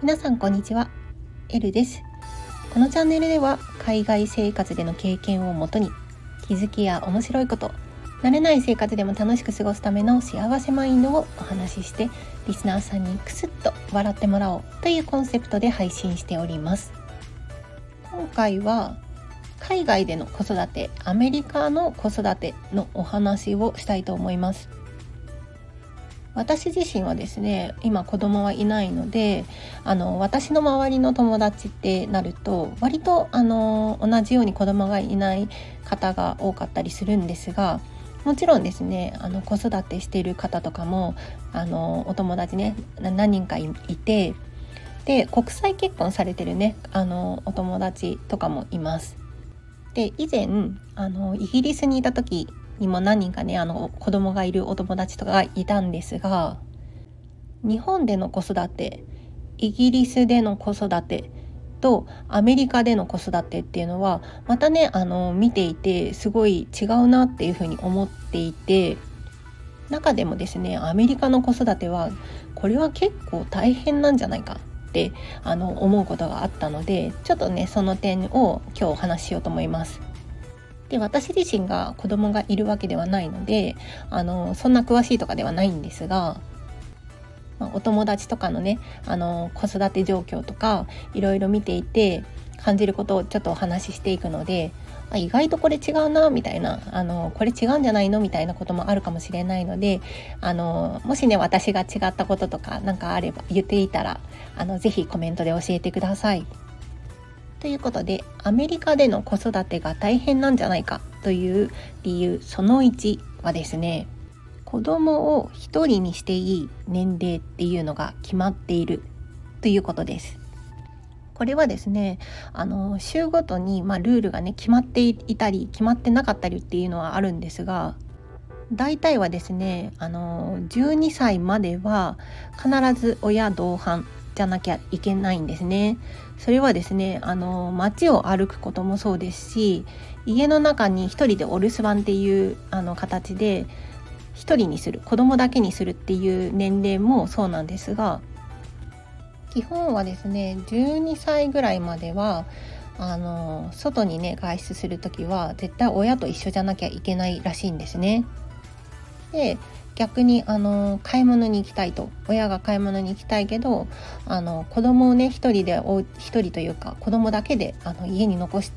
皆さんこんにちは。エルです。このチャンネルでは海外生活での経験をもとに気づきや面白いこと慣れない生活でも楽しく過ごすための幸せマインドをお話ししてリスナーさんにクスッと笑ってもらおうというコンセプトで配信しております。今回は海外での子育てアメリカの子育てのお話をしたいと思います私自身はですね今子供はいないのであの私の周りの友達ってなると割とあの同じように子供がいない方が多かったりするんですがもちろんですねあの子育てしている方とかもあのお友達ね何人かいてで国際結婚されてるねあのお友達とかもいます。で以前あのイギリスにいた時にも何人かねあの子供がいるお友達とかがいたんですが日本での子育てイギリスでの子育てとアメリカでの子育てっていうのはまたねあの見ていてすごい違うなっていうふうに思っていて中でもですねアメリカの子育てはこれは結構大変なんじゃないかってあの思うことがあったのでちょっとねその点を今日お話ししようと思います。で私自身が子供がいるわけではないのであのそんな詳しいとかではないんですが、まあ、お友達とかのねあの子育て状況とかいろいろ見ていて感じることをちょっとお話ししていくのであ意外とこれ違うなみたいなあのこれ違うんじゃないのみたいなこともあるかもしれないのであのもしね私が違ったこととか何かあれば言っていたらあのぜひコメントで教えてください。ということでアメリカでの子育てが大変なんじゃないかという理由その1はですね子供を1人にしていい年齢っていうのが決まっているということです。これはですねあの週ごとに、まあ、ルールがね決まっていたり決まってなかったりっていうのはあるんですが大体はですねあの12歳までは必ず親同伴じゃなきゃいけないんですね。それはですねあの街を歩くこともそうですし家の中に一人でお留守番っていうあの形で一人にする子供だけにするっていう年齢もそうなんですが基本はですね12歳ぐらいまではあの外にね外出する時は絶対親と一緒じゃなきゃいけないらしいんですね。で逆にあの買い物に行きたいと親が買い物に行きたいけどあの子供をね一人で一人というか子供だけであの家に残し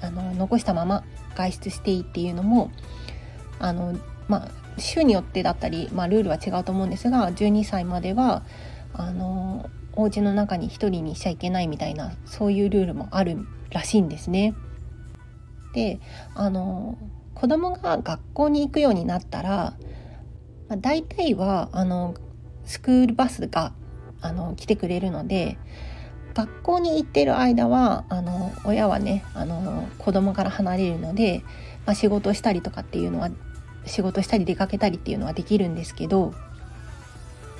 あの残したまま外出していいっていうのもあのまあ州によってだったり、まあ、ルールは違うと思うんですが12歳まではあのお家の中に一人にしちゃいけないみたいなそういうルールもあるらしいんですね。であの子供が学校に行くようになったらまあ、大体はあのスクールバスがあの来てくれるので学校に行ってる間はあの親はねあの子供から離れるので、まあ、仕事したりとかっていうのは仕事したり出かけたりっていうのはできるんですけど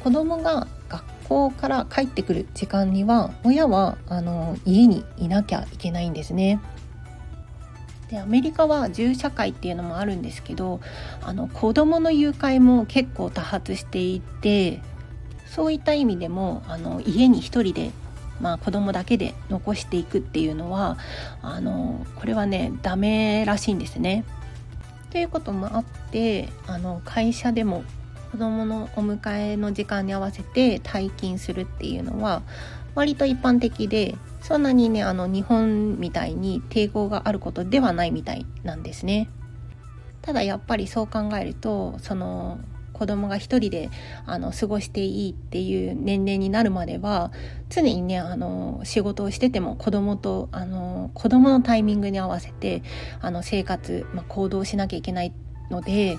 子供が学校から帰ってくる時間には親はあの家にいなきゃいけないんですね。でアメリカは銃社会っていうのもあるんですけどあの子どもの誘拐も結構多発していてそういった意味でもあの家に1人で、まあ、子供だけで残していくっていうのはあのこれはねダメらしいんですね。ということもあってあの会社でも子どものお迎えの時間に合わせて退勤するっていうのは割と一般的でそんなにねあの日本みたいに抵抗があることではないみたいなんですね。ただやっぱりそう考えるとその子供が一人であの過ごしていいっていう年齢になるまでは常にねあの仕事をしてても子供とあの子供のタイミングに合わせてあの生活、まあ、行動しなきゃいけないので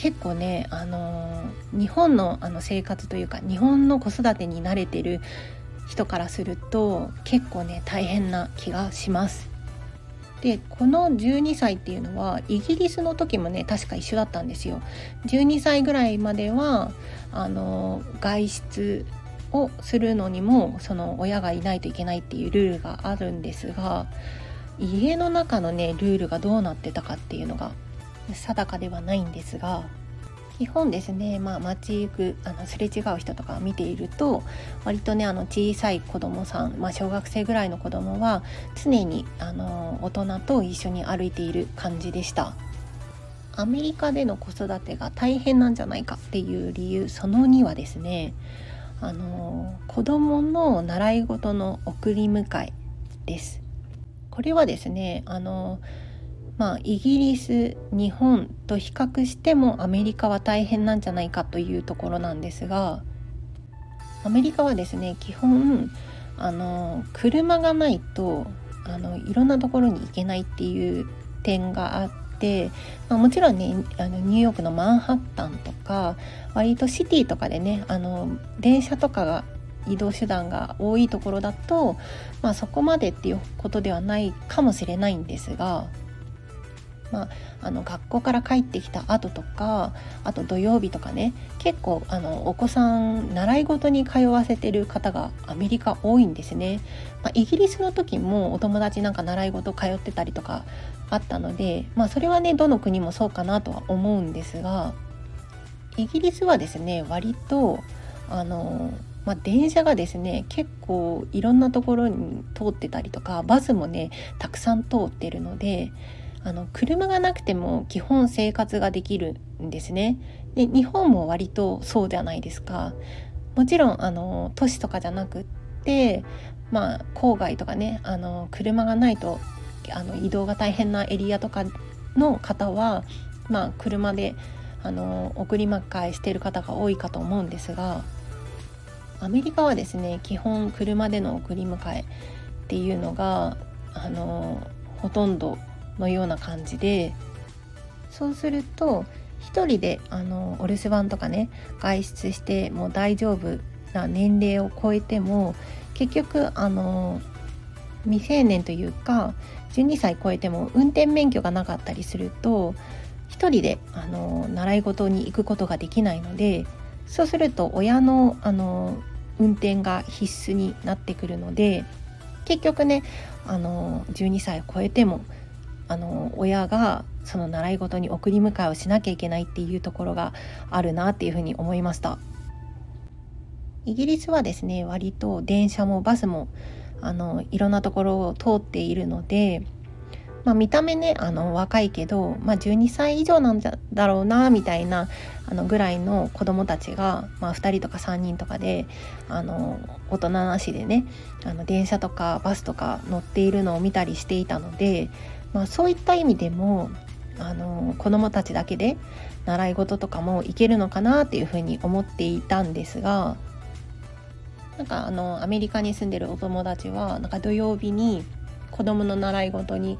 結構ねあの日本のあの生活というか日本の子育てに慣れてる人からすると結構ね大変な気がします。でこの12歳っていうのはイギリスの時もね確か一緒だったんですよ。12歳ぐらいまではあの外出をするのにもその親がいないといけないっていうルールがあるんですが家の中のねルールがどうなってたかっていうのが定かではないんですが基本ですね、まあ、街行くあのすれ違う人とか見ていると割とねあの小さい子供さん、まあ、小学生ぐらいの子供は常にあの大人と一緒に歩いている感じでした。アメリカでの子育てが大変なんじゃないかっていう理由その2はですねあの子供の習い事の送り迎えです。これはですねあのまあ、イギリス日本と比較してもアメリカは大変なんじゃないかというところなんですがアメリカはですね基本あの車がないとあのいろんなところに行けないっていう点があって、まあ、もちろんねあのニューヨークのマンハッタンとか割とシティとかでねあの電車とかが移動手段が多いところだと、まあ、そこまでっていうことではないかもしれないんですがまあ、あの学校から帰ってきた後とかあと土曜日とかね結構あのお子さん習い事に通わせてる方がアメリカ多いんですね。まあ、イギリスの時もお友達なんか習い事通ってたりとかあったので、まあ、それはねどの国もそうかなとは思うんですがイギリスはですね割とあのまあ、電車がですね結構いろんなところに通ってたりとかバスもねたくさん通ってるのであの車がなくても基本生活ができるんですね。で日本も割とそうじゃないですか。もちろんあの都市とかじゃなくってまあ郊外とかねあの車がないとあの移動が大変なエリアとかの方はまあ車であの送り迎えしてる方が多いかと思うんですがアメリカはですね基本車での送り迎えっていうのがあのほとんどのような感じでそうすると1人であのお留守番とかね外出しても大丈夫な年齢を超えても結局あの未成年というか12歳超えても運転免許がなかったりすると1人であの習い事に行くことができないのでそうすると親のあの運転が必須になってくるので結局ねあの12歳を超えてもあの親がその習い事に送り迎えをしなきゃいけないっていうところがあるなっていうふうに思いました。イギリスはですね割と電車もバスもあのいろんなところを通っているので、まあ、見た目ねあの若いけど、まあ、12歳以上なんだろうなみたいなあのぐらいの子供たちが、まあ、2人とか3人とかであの大人なしでねあの電車とかバスとか乗っているのを見たりしていたのでまあ、そういった意味でもあの子どもたちだけで習い事とかもいけるのかなっていうふうに思っていたんですがなんかあのアメリカに住んでるお友達はなんか土曜日に子どもの習い事に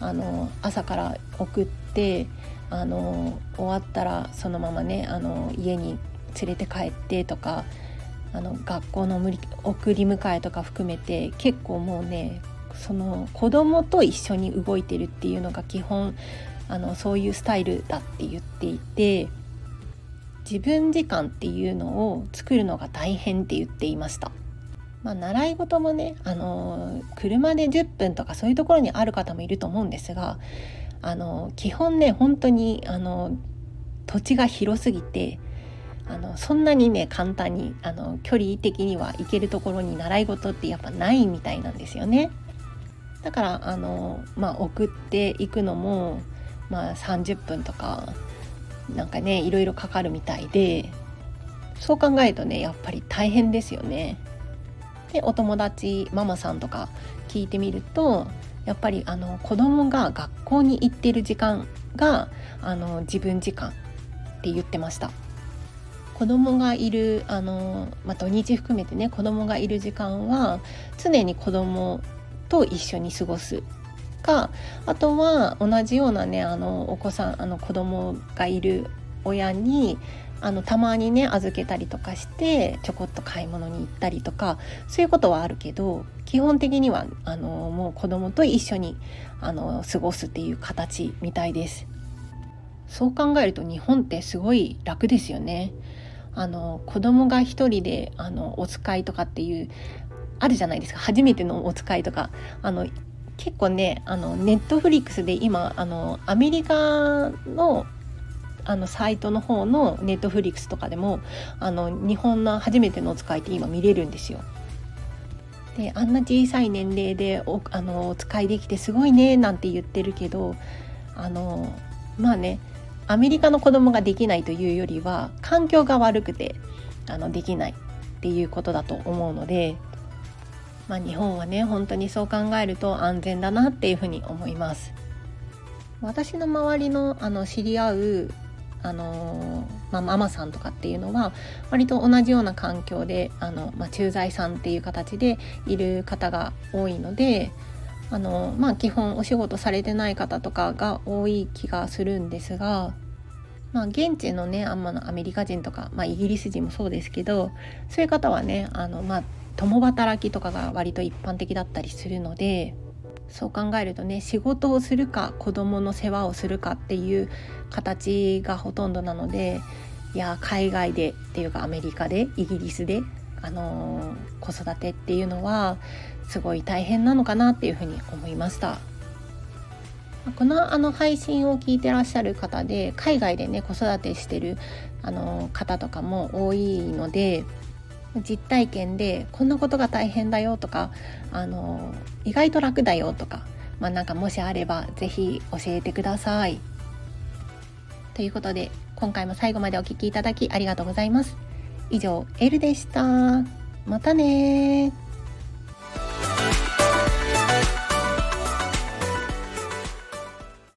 あの朝から送ってあの終わったらそのままねあの家に連れて帰ってとかあの学校の送り迎えとか含めて結構もうねその子供と一緒に動いてるっていうのが基本あのそういうスタイルだって言っていて自分時間っていうのを作るのが大変って言っていました。まあ、習い事もねあの車で10分とかそういうところにある方もいると思うんですがあの基本ね本当にあの土地が広すぎてあのそんなにね簡単にあの距離的には行けるところに習い事ってやっぱないみたいなんですよね。だからあの、まあ、送っていくのも、まあ、30分とかなんかねいろいろかかるみたいでそう考えるとねやっぱり大変ですよね。でお友達ママさんとか聞いてみるとやっぱりあの子供が学校に行ってる時間があの自分時間って言ってました。子供がいるあの、まあ、土日含めてね子供がいる時間は常に子供と一緒に過ごすかあとは同じようなねあのお子さんあの子供がいる親にあのたまにね預けたりとかしてちょこっと買い物に行ったりとかそういうことはあるけど基本的にはあのもう子供と一緒にあの過ごすっていう形みたいです。そう考えると日本ってすごい楽ですよね。あの子供が一人であのお使いとかっていうあるじゃないですか初めてのお使いとかあの結構ねあのネットフリックスで今あのアメリカのあのサイトの方のネットフリックスとかでもあの日本の初めてのお使いって今見れるんですよ。であんな小さい年齢でおあのお使いできてすごいねなんて言ってるけどあのまあねアメリカの子供ができないというよりは環境が悪くてあのできないっていうことだと思うのでまあ、日本はね本当にそう考えると安全だなっていうふうに思います。私の周りのあの知り合うあのまあ、ママさんとかっていうのは割と同じような環境であの、まあ、駐在さんっていう形でいる方が多いのであの、まあ、基本お仕事されてない方とかが多い気がするんですが、まあ、現地のねあんまのアメリカ人とか、まあ、イギリス人もそうですけどそういう方はねあの、まあ、共働きとかが割と一般的だったりするのでそう考えるとね仕事をするか子供の世話をするかっていう形がほとんどなのでいや海外でっていうかアメリカでイギリスで、あのー、子育てっていうのはすごい大変なのかなっていうふうに思いました。このあの配信を聞いてらっしゃる方で海外でね子育てしてるあの方とかも多いので実体験でこんなことが大変だよとかあの意外と楽だよとか、まあ、なんかもしあれば是非教えてください。ということで今回も最後までお聴きいただきありがとうございます。以上、エルでした。またね